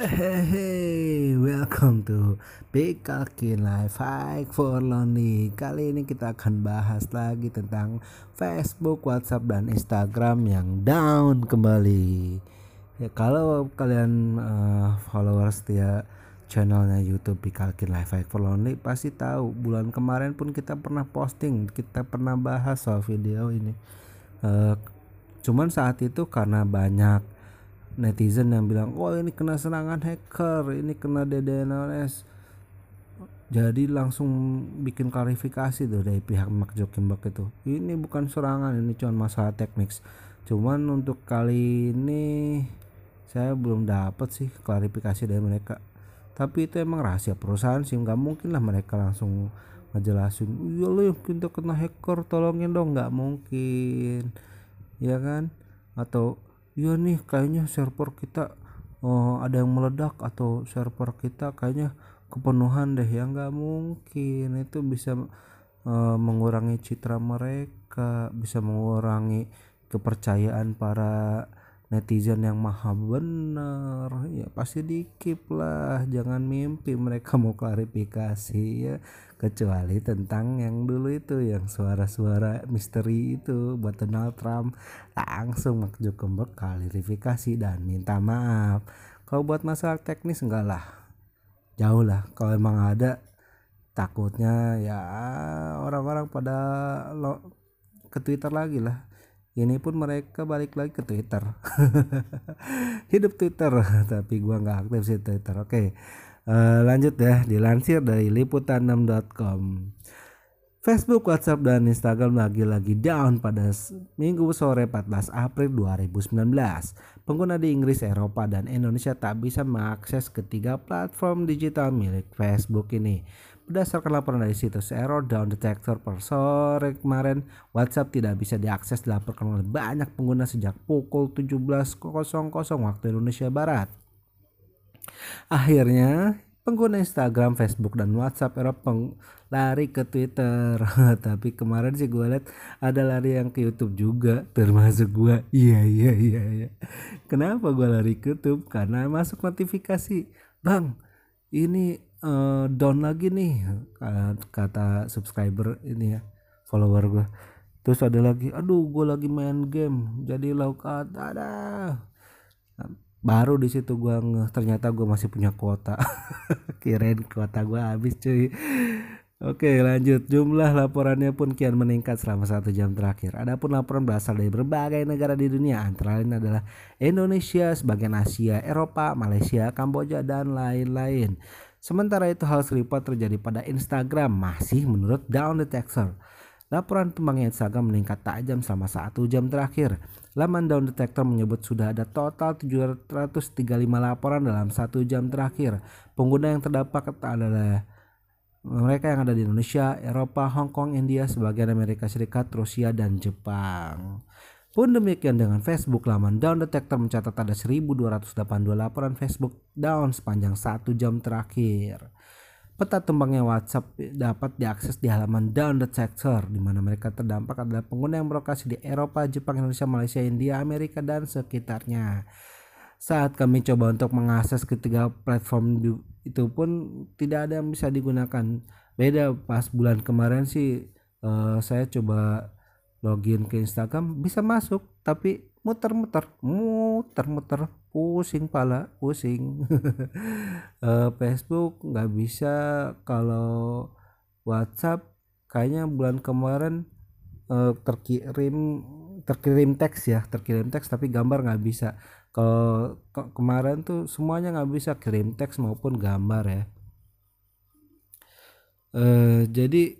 Hey, welcome to Kalkin Life Hike for Lonely. Kali ini kita akan bahas lagi tentang Facebook, WhatsApp, dan Instagram yang down kembali. Ya, kalau kalian uh, followers setia channelnya YouTube Kalkin Life Hike for Lonely pasti tahu bulan kemarin pun kita pernah posting, kita pernah bahas soal video ini. Uh, cuman saat itu karena banyak netizen yang bilang oh ini kena serangan hacker ini kena DDoS jadi langsung bikin klarifikasi tuh dari pihak Mark Zuckerberg itu. Ini bukan serangan ini cuma masalah teknis. Cuman untuk kali ini saya belum dapat sih klarifikasi dari mereka. Tapi itu emang rahasia perusahaan sih nggak mungkin lah mereka langsung ngejelasin iya lo kita kena hacker tolongin dong. Nggak mungkin. Ya kan? Atau iya nih kayaknya server kita oh, ada yang meledak atau server kita kayaknya kepenuhan deh. Ya nggak mungkin. Itu bisa uh, mengurangi citra mereka bisa mengurangi kepercayaan para netizen yang maha benar. Ya pasti dikip lah. Jangan mimpi mereka mau klarifikasi ya. Kecuali tentang yang dulu itu yang suara-suara misteri itu buat Donald Trump. Langsung Mark Zuckerberg klarifikasi dan minta maaf. Kalau buat masalah teknis enggak lah. Jauh lah. Kalau emang ada takutnya ya orang-orang pada lo ke Twitter lagi lah ini pun mereka balik lagi ke Twitter. Hidup Twitter tapi gua nggak aktif sih Twitter. Oke uh, lanjut ya dilansir dari liputan6.com Facebook, WhatsApp, dan Instagram lagi-lagi down pada minggu sore 14 April 2019. Pengguna di Inggris, Eropa, dan Indonesia tak bisa mengakses ketiga platform digital milik Facebook ini. Berdasarkan laporan dari situs Error Down Detector per sore kemarin, WhatsApp tidak bisa diakses dilaporkan oleh banyak pengguna sejak pukul 17.00 waktu Indonesia Barat. Akhirnya, pengguna Instagram, Facebook, dan WhatsApp Eropa lari ke Twitter. Tapi kemarin sih gue liat ada lari yang ke YouTube juga, termasuk gue. Iya iya iya iya. Kenapa gue lari ke YouTube? Karena masuk notifikasi, bang. Ini uh, down lagi nih kata subscriber ini ya follower gue terus ada lagi aduh gue lagi main game jadi logout ada baru di situ gue nge ternyata gue masih punya kuota kirain kuota gue habis cuy Oke lanjut jumlah laporannya pun kian meningkat selama satu jam terakhir. Adapun laporan berasal dari berbagai negara di dunia antara lain adalah Indonesia, sebagian Asia, Eropa, Malaysia, Kamboja dan lain-lain. Sementara itu hal serupa terjadi pada Instagram masih menurut Down Detector. Laporan tembangnya Instagram meningkat tajam selama satu jam terakhir. Laman Down Detector menyebut sudah ada total 735 laporan dalam satu jam terakhir. Pengguna yang terdampak adalah mereka yang ada di Indonesia, Eropa, Hong Kong, India, sebagian Amerika Serikat, Rusia, dan Jepang. Pun demikian dengan Facebook, laman Down Detector mencatat ada 1282 laporan Facebook down sepanjang satu jam terakhir. Peta tembangnya WhatsApp dapat diakses di halaman Down Detector, di mana mereka terdampak adalah pengguna yang berlokasi di Eropa, Jepang, Indonesia, Malaysia, India, Amerika, dan sekitarnya. Saat kami coba untuk mengakses ketiga platform itu pun tidak ada yang bisa digunakan. Beda pas bulan kemarin sih uh, saya coba login ke Instagram bisa masuk tapi muter-muter muter-muter pusing pala pusing. Uh, Facebook nggak bisa. Kalau WhatsApp kayaknya bulan kemarin uh, terkirim terkirim teks ya terkirim teks tapi gambar nggak bisa. Kalau ke kemarin tuh semuanya nggak bisa kirim teks maupun gambar ya. Uh, jadi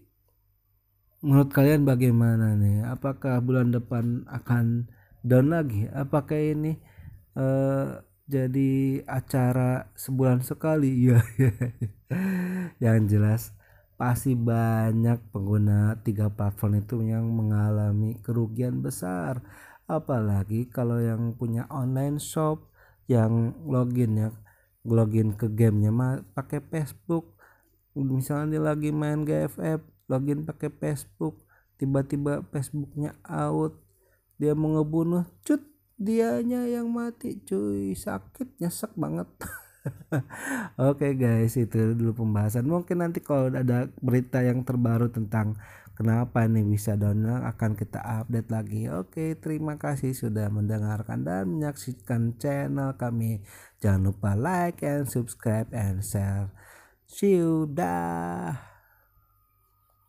menurut kalian bagaimana nih? Apakah bulan depan akan down lagi? Apakah ini uh, jadi acara sebulan sekali? Ya yang jelas pasti banyak pengguna tiga platform itu yang mengalami kerugian besar. Apalagi kalau yang punya online shop yang login ya login ke gamenya pakai Facebook. Misalnya dia lagi main GFF login pakai Facebook tiba-tiba Facebooknya out dia mau ngebunuh cut dianya yang mati cuy sakit nyesek banget Oke guys, itu dulu pembahasan. Mungkin nanti kalau ada berita yang terbaru tentang kenapa ini bisa down akan kita update lagi. Oke, terima kasih sudah mendengarkan dan menyaksikan channel kami. Jangan lupa like and subscribe and share. See you dah.